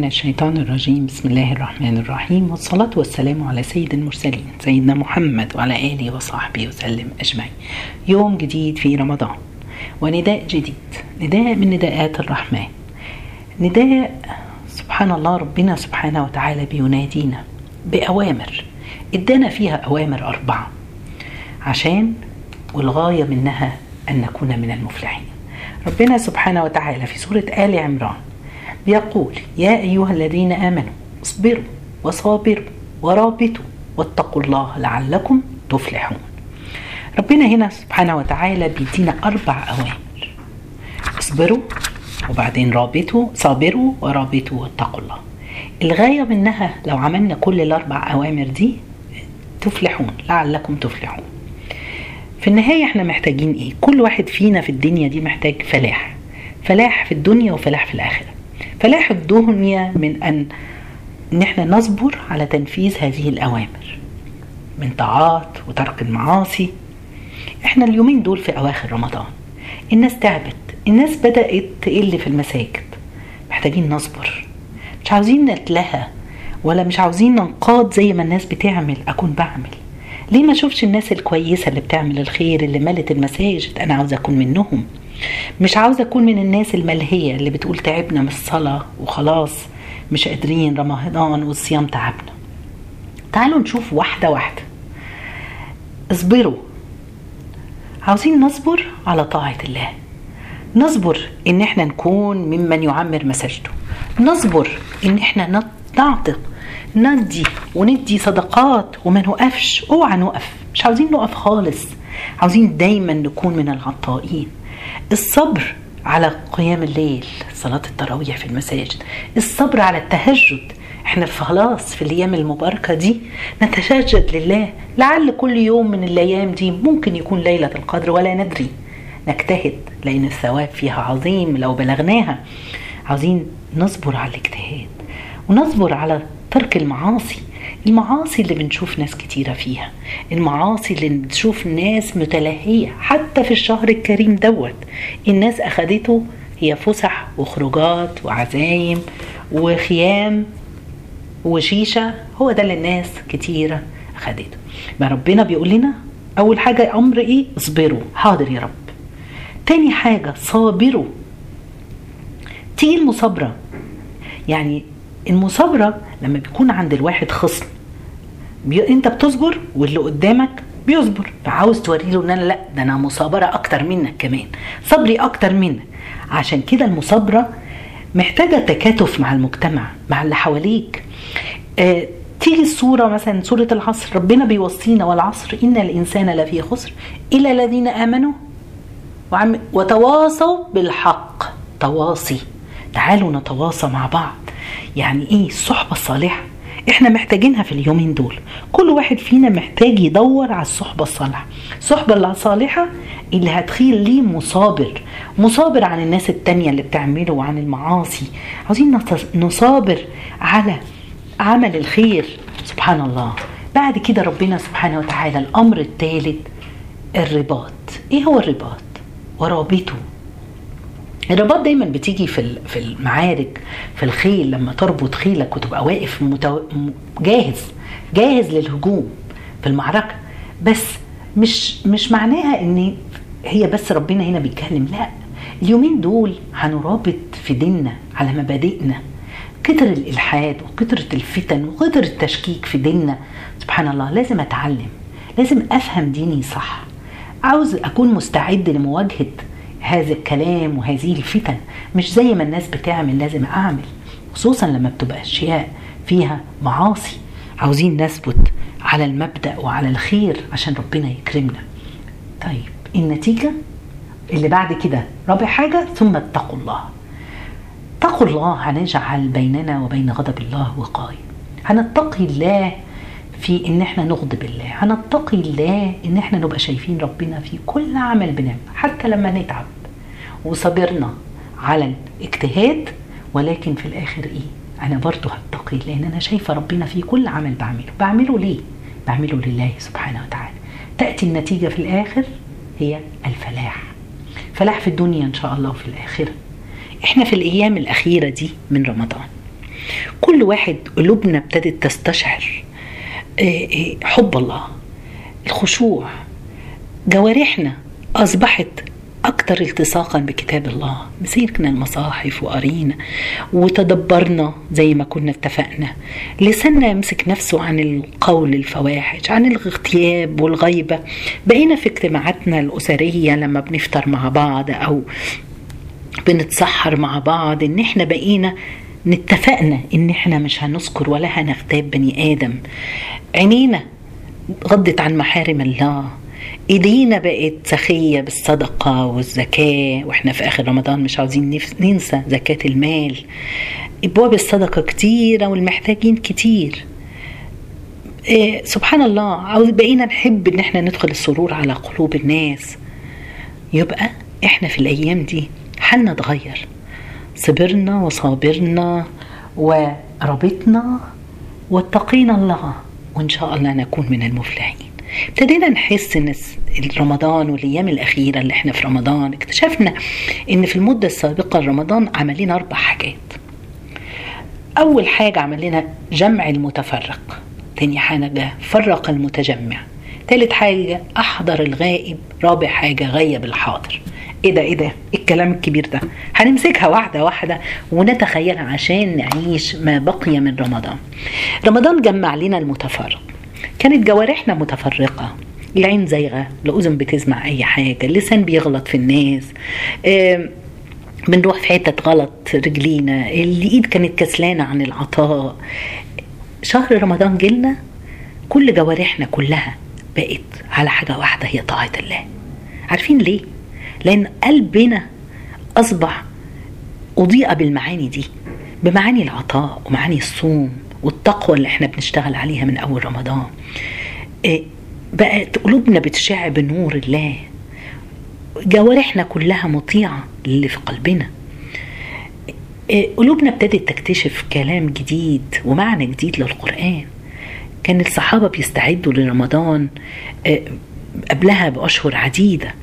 من الشيطان الرجيم. بسم الله الرحمن الرحيم. والصلاة والسلام على سيد المرسلين سيدنا محمد وعلى آله وصحبه وسلم أجمعين. يوم جديد في رمضان ونداء جديد نداء من نداءات الرحمن. نداء سبحان الله ربنا سبحانه وتعالى بينادينا بأوامر ادانا فيها أوامر أربعة. عشان والغاية منها أن نكون من المفلحين. ربنا سبحانه وتعالى في سورة آل عمران يقول يا أيها الذين آمنوا اصبروا وصابروا ورابطوا واتقوا الله لعلكم تفلحون. ربنا هنا سبحانه وتعالى بيدينا أربع أوامر. اصبروا وبعدين رابطوا صابروا ورابطوا واتقوا الله. الغاية منها لو عملنا كل الأربع أوامر دي تفلحون لعلكم تفلحون. في النهاية إحنا محتاجين إيه؟ كل واحد فينا في الدنيا دي محتاج فلاح. فلاح في الدنيا وفلاح في الآخرة. فلاح الدنيا من أن إن إحنا نصبر على تنفيذ هذه الأوامر من طاعات وترك المعاصي. إحنا اليومين دول في أواخر رمضان الناس تعبت الناس بدأت تقل في المساجد. محتاجين نصبر. مش عاوزين نتلهى ولا مش عاوزين ننقاد زي ما الناس بتعمل. أكون بعمل. ليه ما أشوفش الناس الكويسة اللي بتعمل الخير اللي ملت المساجد؟ أنا عاوزة أكون منهم. مش عاوزة أكون من الناس الملهية اللي بتقول تعبنا من الصلاة وخلاص مش قادرين رمضان والصيام تعبنا. تعالوا نشوف واحدة واحدة. اصبروا. عاوزين نصبر على طاعة الله. نصبر إن إحنا نكون ممن يعمر مساجده. نصبر إن إحنا نعطي ندي وندي صدقات وما نوقفش. أوعى نوقف. مش عاوزين نوقف خالص. عاوزين دايما نكون من العطائين. الصبر على قيام الليل صلاة التراويح في المساجد الصبر على التهجد. إحنا خلاص في الأيام المباركة دي نتشجد لله. لعل كل يوم من الأيام دي ممكن يكون ليلة القدر ولا ندري. نجتهد لأن الثواب فيها عظيم لو بلغناها. عاوزين نصبر على الاجتهاد ونصبر على ترك المعاصي. المعاصي اللي بنشوف ناس كتيرة فيها المعاصي اللي بنشوف ناس متلهية حتى في الشهر الكريم دوت. الناس أخدته هي فسح وخروجات وعزايم وخيام وشيشة هو ده اللي الناس كتيرة أخدته. ما ربنا بيقول لنا أول حاجة أمر إيه؟ اصبروا حاضر يا رب. تاني حاجة صابروا. تيجي المصابرة يعني المصابرة لما بيكون عند الواحد خصم بي... انت بتصبر واللي قدامك بيصبر. فعاوز توري له إن أنا لأ ده أنا مصابرة أكتر منك كمان. صبري أكتر منك. عشان كده المصابرة محتاجة تكاتف مع المجتمع مع اللي حواليك. آه تيجي الصورة مثلا سورة العصر. ربنا بيوصينا والعصر إن الإنسان لفي خسر. إلا الذين آمنوا وعم وتواصوا بالحق. تواصي. تعالوا نتواصى مع بعض. يعني إيه؟ الصحبة الصالحة. إحنا محتاجينها في اليومين دول. كل واحد فينا محتاج يدور على الصحبة الصالحة. الصحبة الصالحة اللي هتخيل ليه مصابر. مصابر عن الناس التانية اللي بتعمله وعن المعاصي. عاوزين نصابر على عمل الخير. سبحان الله بعد كده ربنا سبحانه وتعالى الأمر الثالث الرباط. إيه هو الرباط؟ ورابطه. الرباط دايما بتيجي في في المعارك في الخيل لما تربط خيلك وتبقى واقف متو... جاهز جاهز للهجوم في المعركة. بس مش مش معناها إن هي بس ربنا هنا بيتكلم لا. اليومين دول هنرابط في ديننا على مبادئنا. كتر الإلحاد وكترة الفتن وكتر التشكيك في ديننا. سبحان الله لازم أتعلم لازم أفهم ديني صح. عاوز أكون مستعد لمواجهة هذا الكلام وهذه الفتن مش زي ما الناس بتعمل لازم أعمل خصوصا لما بتبقى أشياء فيها معاصي. عاوزين نثبت على المبدأ وعلى الخير عشان ربنا يكرمنا. طيب النتيجة؟ اللي بعد كده رابع حاجة ثم اتقوا الله. اتقوا الله هنجعل بيننا وبين غضب الله وقاية. هنتقي الله في إن إحنا نغضب الله. هنتقي الله إن إحنا نبقى شايفين ربنا في كل عمل بنعمل حتى لما نتعب. وصبرنا على الاجتهاد ولكن في الآخر إيه؟ أنا برضو هتقي لأن أنا شايفة ربنا في كل عمل بعمله. بعمله ليه؟ بعمله لله سبحانه وتعالى. تأتي النتيجة في الآخر هي الفلاح. فلاح في الدنيا إن شاء الله وفي الآخرة. إحنا في الأيام الأخيرة دي من رمضان كل واحد قلوبنا ابتدت تستشعر آه، آه، حب الله الخشوع جوارحنا أصبحت أكثر التصاقا بكتاب الله. مسيرنا المصاحف وقرينا وتدبرنا زي ما كنا اتفقنا. لساننا يمسك نفسه عن القول الفواحش عن الاغتياب والغيبة. بقينا في اجتماعاتنا الأسرية لما بنفطر مع بعض أو بنتسحر مع بعض إن إحنا بقينا نتفقنا إن إحنا مش هنذكر ولا هنغتاب بني آدم. عينينا غضت عن محارم الله. ايدينا بقت سخية بالصدقة والزكاة وإحنا في آخر رمضان مش عاوزين ننسى زكاة المال. إبواب الصدقة كتيرة والمحتاجين كتير. إيه سبحان الله بقينا نحب إن إحنا ندخل السرور على قلوب الناس. يبقى إحنا في الأيام دي حالنا اتغير. صبرنا وصابرنا وربطنا واتقينا الله وإن شاء الله نكون من المفلحين. ابتدينا نحس إن رمضان والأيام الأخيرة اللي إحنا في رمضان اكتشفنا إن في المدة السابقة لرمضان عمل لنا أربع حاجات. أول حاجة عمل لنا جمع المتفرق. تاني حاجة فرق المتجمع. تالت حاجة أحضر الغائب. رابع حاجة غيب الحاضر. إيه ده إيه ده إيه الكلام الكبير ده؟ هنمسكها واحدة واحدة ونتخيلها عشان نعيش ما بقي من رمضان. رمضان جمع لنا المتفرق. كانت جوارحنا متفرقة. العين زايغة الأذن بتسمع أي حاجة اللسان بيغلط في الناس بنروح في حتة غلط رجلينا الإيد كانت كسلانة عن العطاء. شهر رمضان جيلنا كل جوارحنا كلها بقت على حاجة واحدة هي طاعة الله. عارفين ليه؟ لأن قلبنا أصبح أضيء بالمعاني دي بمعاني العطاء ومعاني الصوم. والتقوى اللي إحنا بنشتغل عليها من أول رمضان. إيه، بقت قلوبنا بتشع بنور الله. جوارحنا كلها مطيعة للي في قلبنا. إيه، قلوبنا ابتدت تكتشف كلام جديد ومعنى جديد للقرآن. كان الصحابة بيستعدوا لرمضان إيه، قبلها بأشهر عديدة.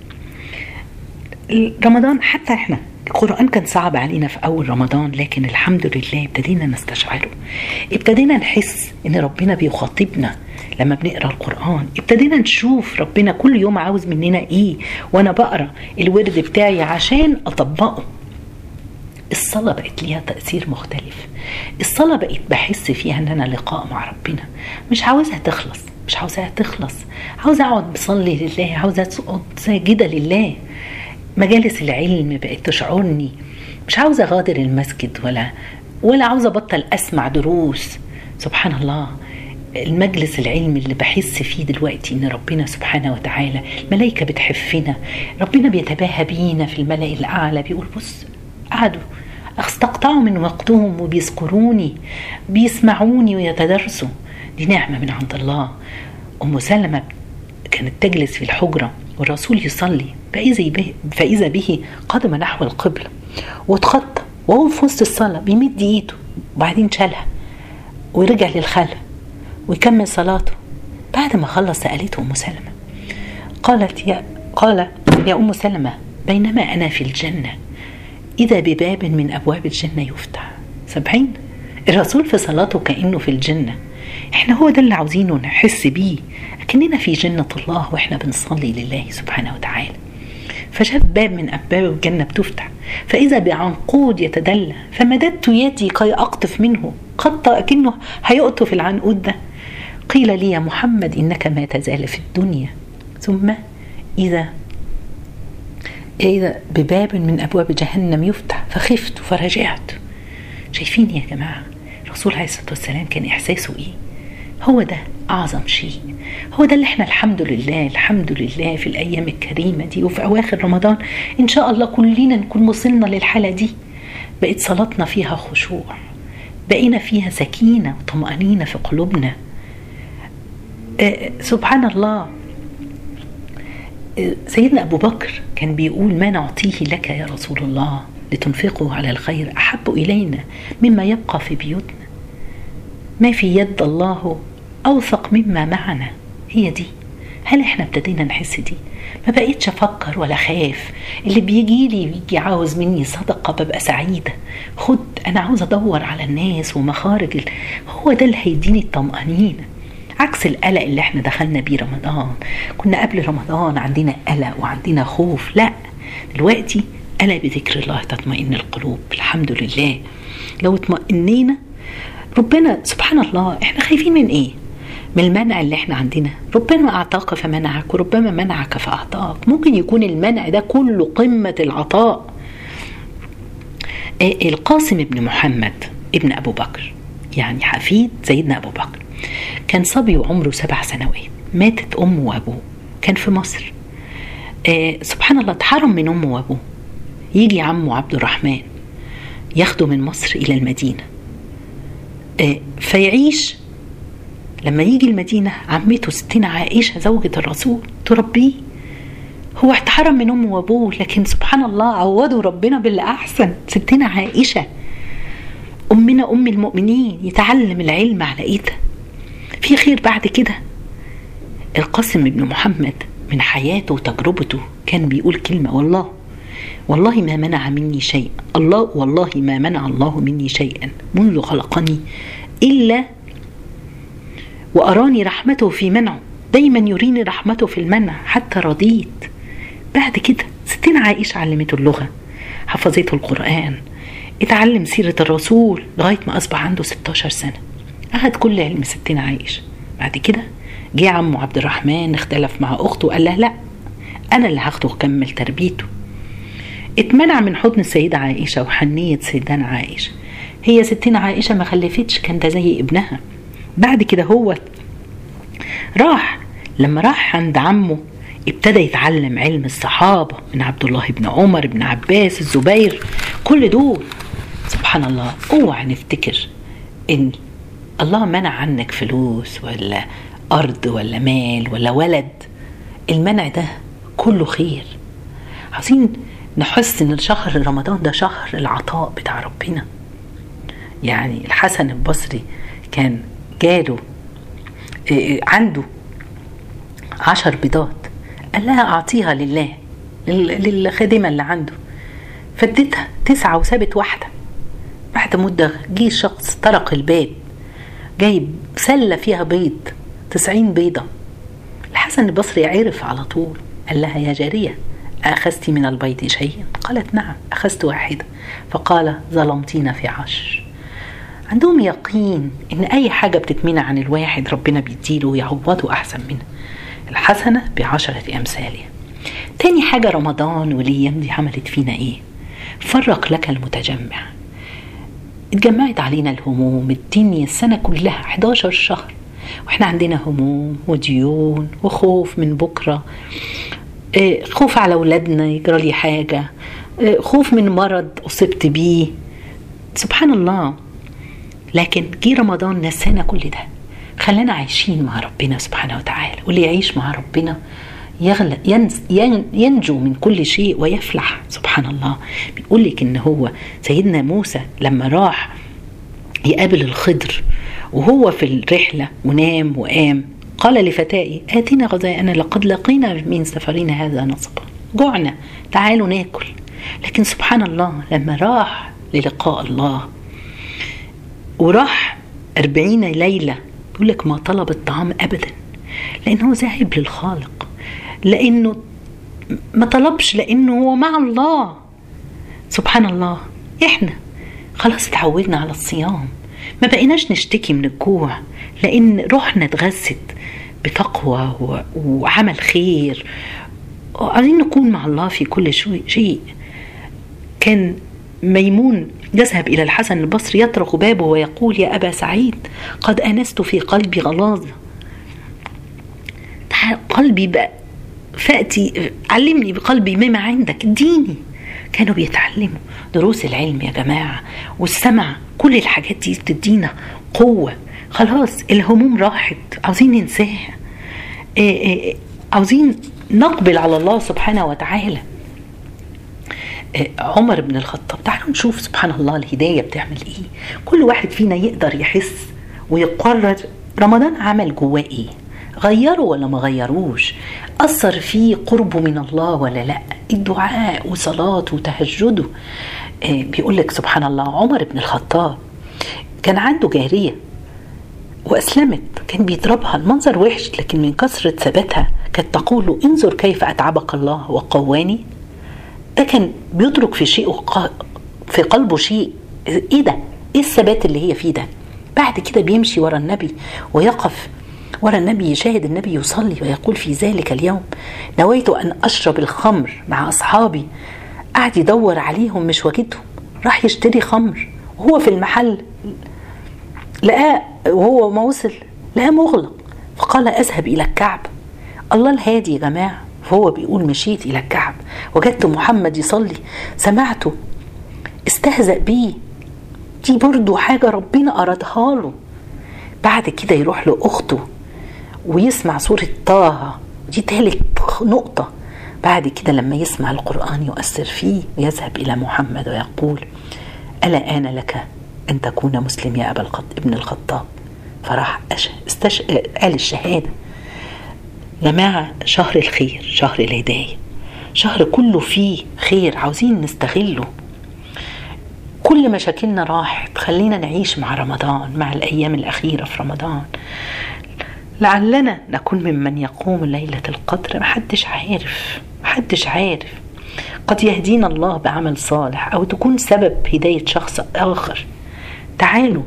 رمضان حتى إحنا القرآن كان صعب علينا في أول رمضان لكن الحمد لله ابتدينا نستشعره. ابتدينا نحس إن ربنا بيخاطبنا لما بنقرأ القرآن. ابتدينا نشوف ربنا كل يوم عاوز مننا إيه وأنا بقرأ الورد بتاعي عشان أطبقه. الصلاة بقت ليها تأثير مختلف. الصلاة بقت بحس فيها إن أنا لقاء مع ربنا. مش عاوزها تخلص مش عاوزاها تخلص. عاوزة أقعد بصلي لله عاوزة أقعد ساجدة لله. مجالس العلم بقت تشعرني. مش عاوزة أغادر المسجد ولا ولا عاوزة أبطل أسمع دروس. سبحان الله. المجلس العلمي اللي بحس فيه دلوقتي إن ربنا سبحانه وتعالى الملائكة بتحفنا. ربنا بيتباهى بينا في الملأ الأعلى بيقول بص قعدوا. استقطعوا من وقتهم وبيذكروني بيسمعوني ويتدرسوا. دي نعمة من عند الله. أم سلمة كانت تجلس في الحجرة. والرسول يصلي فإذا به, فإذا به قدم نحو القبلة واتخطى وهو في وسط الصلاة بيمد إيده وبعدين شالها ورجع للخلف ويكمل صلاته بعد ما خلص سألته أم سلمة. قالت يا قال يا أم سلمة بينما أنا في الجنة إذا بباب من أبواب الجنة يفتح. سبعين. الرسول في صلاته كأنه في الجنة. إحنا هو ده اللي عاوزينه نحس بيه. أكننا في جنة الله وإحنا بنصلي لله سبحانه وتعالى. فشاف باب من أبواب الجنة بتفتح. فإذا بعنقود يتدلى. فمددت يدي كي أقطف منه. قد أكنه هيقطف العنقود ده. قيل لي يا محمد إنك ما تزال في الدنيا. ثم إذا إذا بباب من أبواب جهنم يفتح. فخفت فرجعت. شايفين يا جماعة؟ الرسول عليه الصلاة والسلام كان إحساسه إيه؟ هو ده أعظم شيء. هو ده اللي إحنا الحمد لله الحمد لله في الأيام الكريمة دي وفي أواخر رمضان. إن شاء الله كلنا نكون وصلنا للحالة دي. بقت صلاتنا فيها خشوع. بقينا فيها سكينة وطمأنينة في قلوبنا. آه سبحان الله. آه سيدنا أبو بكر كان بيقول ما نعطيه لك يا رسول الله لتنفقه على الخير أحب إلينا مما يبقى في بيوتنا. ما في يد الله أوثق مما معنا. هي دي. هل إحنا ابتدينا نحس دي؟ ما بقيتش أفكر ولا خاف اللي بيجي لي بيجي عاوز مني صدقة ببقى سعيدة. خد أنا عاوز أدور على الناس ومخارج ال... هو ده اللي هيديني الطمأنينة. عكس القلق اللي إحنا دخلنا بيه رمضان. كنا قبل رمضان عندنا قلق وعندنا خوف. لا دلوقتي ألا بذكر الله تطمئن القلوب. الحمد لله. لو اطمئنينا ربنا سبحان الله إحنا خايفين من إيه؟ من المنع اللي إحنا عندنا. ربنا أعطاك فمنعك وربما منعك فأعطاك. ممكن يكون المنع ده كله قمة العطاء. القاسم بن محمد ابن أبو بكر يعني حفيد سيدنا أبو بكر كان صبي وعمره سبع سنوات. ماتت امه وأبوه كان في مصر. آه سبحان الله اتحرم من امه وأبوه. يجي عمه عبد الرحمن ياخده من مصر إلى المدينة. آه فيعيش لما يجي المدينة عمته ستنا عائشة زوجة الرسول تربيه. هو اتحرم من أمه وأبوه لكن سبحان الله عوضوا ربنا باللي أحسن ستنا عائشة أمنا أم المؤمنين يتعلم العلم على إيدها. في خير بعد كده. القاسم بن محمد من حياته وتجربته كان بيقول كلمة والله والله ما منع مني شيء الله والله ما منع الله مني شيئا. منذ خلقني إلا وأراني رحمته في منعه. دايما يريني رحمته في المنع حتى رضيت. بعد كده ستين عائشة علمته اللغة حفظته القرآن اتعلم سيرة الرسول لغاية ما أصبح عنده 16 سنة. أخذ كل علم ستين عائشة. بعد كده جه عمه عبد الرحمن اختلف مع أخته وقال لها لا أنا اللي هاخده وكمل تربيته. اتمنع من حضن السيدة عائشة وحنية سيدنا عائشة. هي ستين عائشة ما خلفتش كان ده زي ابنها. بعد كده هو راح. لما راح عند عمه ابتدى يتعلم علم الصحابة من عبد الله بن عمر بن عباس الزبير كل دول. سبحان الله اوعى نفتكر إن الله منع عنك فلوس ولا أرض ولا مال ولا ولد. المنع ده كله خير. عايزين نحس ان شهر رمضان ده شهر العطاء بتاع ربنا. يعني الحسن البصري كان جاله عنده عشر بيضات. قال لها أعطيها لله للخادمة اللي عنده. فاديتها تسعة وسابت واحدة. بعد مدة جه شخص طرق الباب جايب سلة فيها بيض تسعين بيضة. الحسن البصري عرف على طول قال لها يا جارية أخذت من البيض شيئا؟ قالت نعم أخذت واحدة. فقال ظلمتينا في عشر عندهم يقين إن أي حاجة بتتمنع عن الواحد ربنا بيديله ويعوضه أحسن منها. الحسنة بعشرة امثالها تاني حاجة رمضان والأيام دي عملت فينا إيه؟ فرق لك المتجمع. اتجمعت علينا الهموم الدنيا السنة كلها 11 شهر. وإحنا عندنا هموم وديون وخوف من بكرة. خوف على أولادنا يجرى لي حاجة. خوف من مرض أصبت بيه. سبحان الله. لكن جه رمضان نسانا كل ده. خلانا عايشين مع ربنا سبحانه وتعالى. واللي يعيش مع ربنا ينز ينجو من كل شيء ويفلح. سبحان الله. بيقول لك إن هو سيدنا موسى لما راح يقابل الخضر وهو في الرحلة ونام وقام قال لفتائي آتنا غذاءنا لقد لقينا من سفرنا هذا نصبا. جوعنا تعالوا ناكل. لكن سبحان الله لما راح للقاء الله وراح أربعين ليلة يقول لك ما طلب الطعام أبدا لأنه ذاهب للخالق لأنه ما طلبش لأنه هو مع الله. سبحان الله إحنا خلاص تعودنا على الصيام ما بقيناش نشتكي من الجوع لأن روحنا اتغذت بتقوى وعمل خير. عايزين نكون مع الله في كل شيء. كان ميمون يذهب إلى الحسن البصري يطرق بابه ويقول يا أبا سعيد قد أنست في قلبي غلاظة. قلبي بقى فأتي علمني بقلبي مما عندك اديني. كانوا بيتعلموا دروس العلم يا جماعة والسمع كل الحاجات دي بتدينا قوة. خلاص الهموم راحت عاوزين ننساها. عاوزين نقبل على الله سبحانه وتعالى. عمر بن الخطاب تعالوا نشوف سبحان الله الهداية بتعمل إيه. كل واحد فينا يقدر يحس ويقرر رمضان عمل جواه إيه. غيروا ولا ما غيروش؟ أثر فيه قربه من الله ولا لأ؟ الدعاء وصلاته وتهجده. آه، بيقول لك سبحان الله عمر بن الخطاب كان عنده جارية وأسلمت كان بيضربها المنظر وحش لكن من كثرة ثباتها كانت تقول انظر كيف أتعبك الله وقواني. ده كان بيدرك في شيء في قلبه شيء. إيه ده؟ إيه الثبات اللي هي فيه ده؟ بعد كده بيمشي ورا النبي ويقف. ورا النبي يشاهد النبي يصلي ويقول في ذلك اليوم نويت أن أشرب الخمر مع أصحابي. قعد يدور عليهم مش واجدهم. راح يشتري خمر. وهو في المحل. لقاه وهو ما وصل لقاه مغلق. فقال أذهب إلى الكعب. الله الهادي يا جماعة. فهو بيقول مشيت إلى الكعب وجدت محمد يصلي. سمعته استهزأ بيه دي برضو حاجة ربنا أرادها له. بعد كده يروح لأخته ويسمع سورة طه. دي تالت نقطة. بعد كده لما يسمع القرآن يؤثر فيه ويذهب إلى محمد ويقول ألا آن لك أن تكون مسلم يا أبا. ابن الخطاب؟ فراح. استش... قال الشهادة. جماعة شهر الخير شهر الهداية. شهر كله فيه خير عاوزين نستغله. كل مشاكلنا راحت خلينا نعيش مع رمضان مع الأيام الأخيرة في رمضان. لعلنا نكون ممن يقوم ليلة القدر. محدش عارف محدش عارف. قد يهدينا الله بعمل صالح أو تكون سبب هداية شخص آخر. تعالوا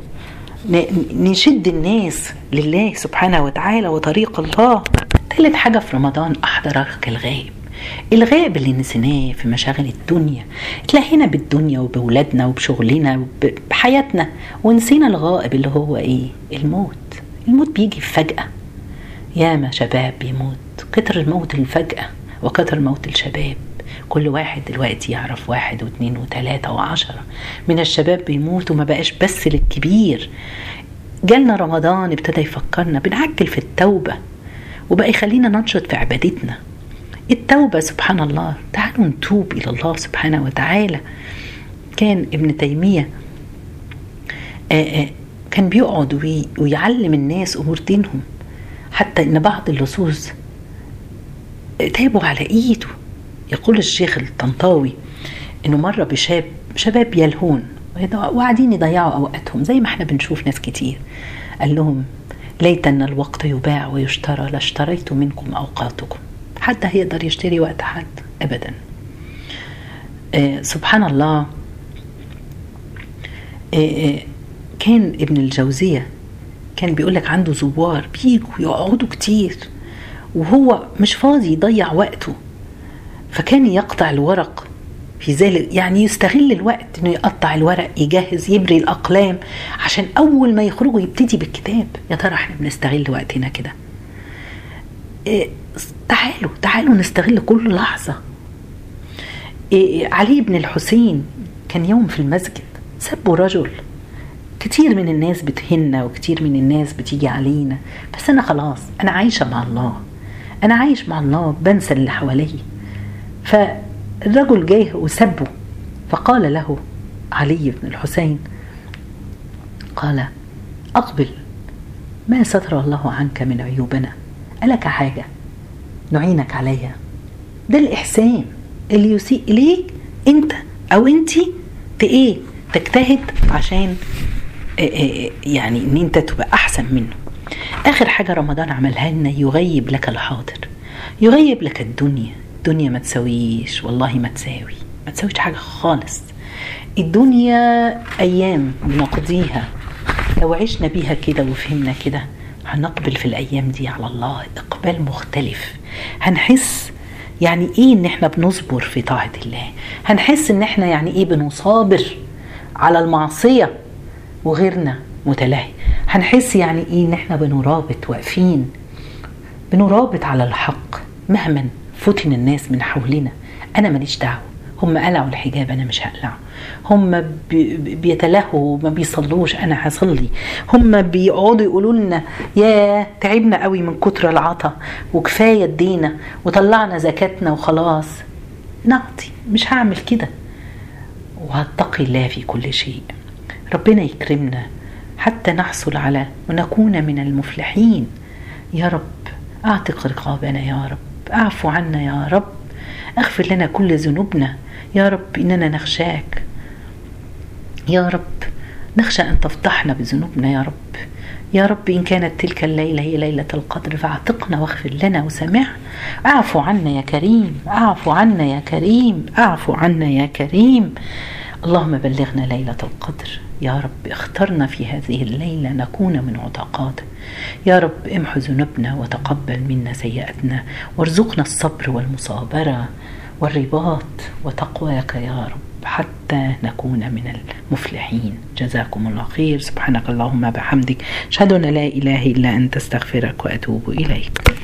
نشد الناس لله سبحانه وتعالى وطريق الله. ثالث حاجة في رمضان أحضرك الغائب الغائب اللي نسيناه في مشاغل الدنيا. تلاقينا بالدنيا وبولادنا وبشغلنا وبحياتنا. ونسينا الغائب اللي هو إيه؟ الموت. الموت بيجي فجأة. ياما شباب بيموت. كتر الموت الفجأة وكتر موت الشباب. كل واحد دلوقتي يعرف واحد واثنين وثلاثة وعشرة. من الشباب بيموت وما بقاش بس للكبير. جالنا رمضان ابتدى يفكرنا بنعجل في التوبة. وبقى يخلينا ننشط في عبادتنا. التوبة سبحان الله تعالوا نتوب إلى الله سبحانه وتعالى. كان ابن تيمية آآ كان بيقعد ويعلم الناس أمور دينهم. حتى إن بعض اللصوص تابوا على إيده. يقول الشيخ الطنطاوي إنه مرة بشاب شباب يلهون. وقاعدين يضيعوا أوقاتهم زي ما إحنا بنشوف ناس كتير. قال لهم ليت أن الوقت يباع ويشترى لاشتريت منكم أوقاتكم حد هيقدر يشتري وقت حد ابدا. آه سبحان الله. آه آه كان ابن الجوزية كان بيقول لك عنده زوار بيجوا يقعدوا كتير وهو مش فاضي يضيع وقته. فكان يقطع الورق في ذلك يعني يستغل الوقت إنه يقطع الورق يجهز يبري الأقلام عشان أول ما يخرجوا يبتدي بالكتاب. يا ترى إحنا بنستغل وقتنا كده؟ إيه تعالوا تعالوا نستغل كل لحظة. إيه علي بن الحسين كان يوم في المسجد سبوا رجل. كتير من الناس بتهنا وكتير من الناس بتيجي علينا بس أنا خلاص أنا عايشة مع الله. أنا عايش مع الله بنسى اللي حواليا. فالرجل جاي وسبه فقال له علي بن الحسين قال أقبل ما ستر الله عنك من عيوبنا؟ ألك حاجة؟ نعينك عليها. ده الإحسان اللي يسيء إليك أنت أو أنت إيه؟ تجتهد عشان يعني إن أنت تبقى أحسن منه. آخر حاجة رمضان عملها لنا يغيب لك الحاضر يغيب لك الدنيا. الدنيا ما تساويش والله ما تساوي. ما تساويش حاجة خالص. الدنيا أيام بنقضيها. لو عشنا بيها كده وفهمنا كده هنقبل في الأيام دي على الله إقبال مختلف. هنحس يعني إيه إن إحنا بنصبر في طاعة الله؟ هنحس إن إحنا يعني إيه بنصابر على المعصية وغيرنا متلهي؟ هنحس يعني إيه إن إحنا بنرابط واقفين؟ بنرابط على الحق مهما. فتن الناس من حولنا. أنا ماليش دعوة. هم قلعوا الحجاب أنا مش هقلعه. هم بيتلهوا ما بيصلوش أنا هصلي. هم بيقعدوا يقولوا لنا يا تعبنا قوي من كتر العطا وكفاية ادينا وطلعنا زكاتنا وخلاص. نعطي مش هعمل كده. وهتقي الله في كل شيء. ربنا يكرمنا. حتى نحصل على ونكون من المفلحين. يا رب أعتق رقابنا يا رب. اعفو عنا يا رب. اغفر لنا كل ذنوبنا. يا رب إننا نخشاك. يا رب نخشى أن تفضحنا بذنوبنا يا رب. يا رب إن كانت تلك الليلة هي ليلة القدر فأعتقنا واغفر لنا وسمع اعفو عنا يا كريم. اعفو عنا يا كريم. اعفو عنا يا كريم. اللهم بلغنا ليلة القدر. يا رب اخترنا في هذه الليلة نكون من عتقاتك يا رب امحو ذنوبنا وتقبل منا سيئاتنا. وارزقنا الصبر والمصابرة والرباط وتقواك يا رب حتى نكون من المفلحين. جزاكم الله خير. سبحانك اللهم بحمدك. أشهد أن لا إله إلا أنت أستغفرك وأتوب إليك.